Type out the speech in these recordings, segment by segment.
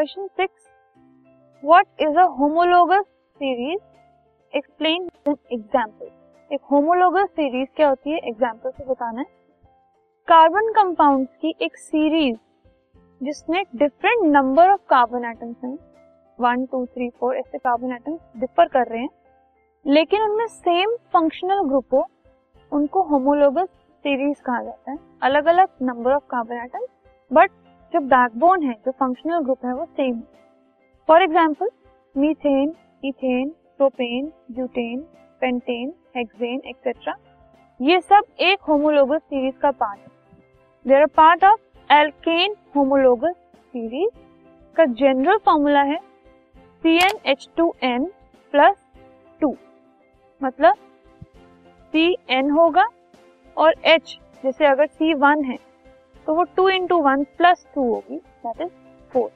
Question six. What is a homologous series explain example एक homologous series क्या होती है? एग्ज़ाम्पल से बताना है। कार्बन कंपाउंड्स की एक सीरीज़ जिसमें different number of carbon atoms हैं। वन टू थ्री फोर ऐसे कार्बन एटम्स डिफर कर रहे हैं। लेकिन उनमें सेम फंक्शनल ग्रुप हो, उनको होमोलोगस सीरीज़ कहा जाता है। अलग अलग number of carbon atoms but जो बैकबोन है, जो फंक्शनल ग्रुप है, वो सेम है। For example methane ethane propane butane pentane hexane etcetera ये सब एक होमोलोगस सीरीज़ का पार्ट है। There are part of alkane homologous series का जनरल फॉर्मूला है C N H two N plus two मतलब सी एन होगा और एच जैसे अगर सी वन है तो वो two into one plus two होगी दैट इज़ फोर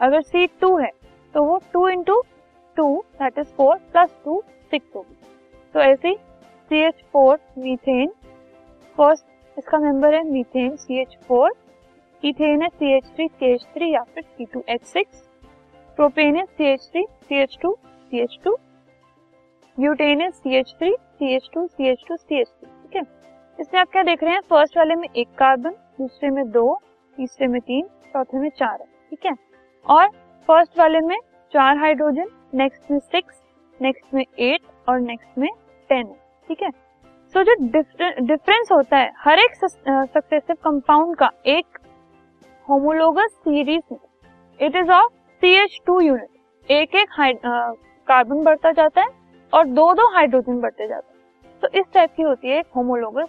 अगर सी टू है तो वो two into two that is four plus two six होगी तो ऐसे C H four methane first इसका मेंबर है methane C H four ethane है C H three C H three या फिर C two H six propane है C H three C H two C H two butane है C H three C H two C H two C H three ठीक है इसमें आप क्या देख रहे हैं? फ़र्स्ट वाले में एक कार्बन दूसरे में दो, तीसरे में तीन, चौथे में चार है ठीक है? और फ़र्स्ट वाले में चार हाइड्रोजन नेक्स्ट में सिक्स नेक्स्ट में एट और नेक्स्ट में टेन ठीक है? सो जो डिफरेंस होता है, हर एक सक्सेसिव कंपाउंड का एक होमोलोगस सीरीज़ में it is of C H two unit एक एक कार्बन बढ़ता जाता है और दो दो हाइड्रोजन बढ़ते जाते हैं। तो इस टाइप की होती है एक homologous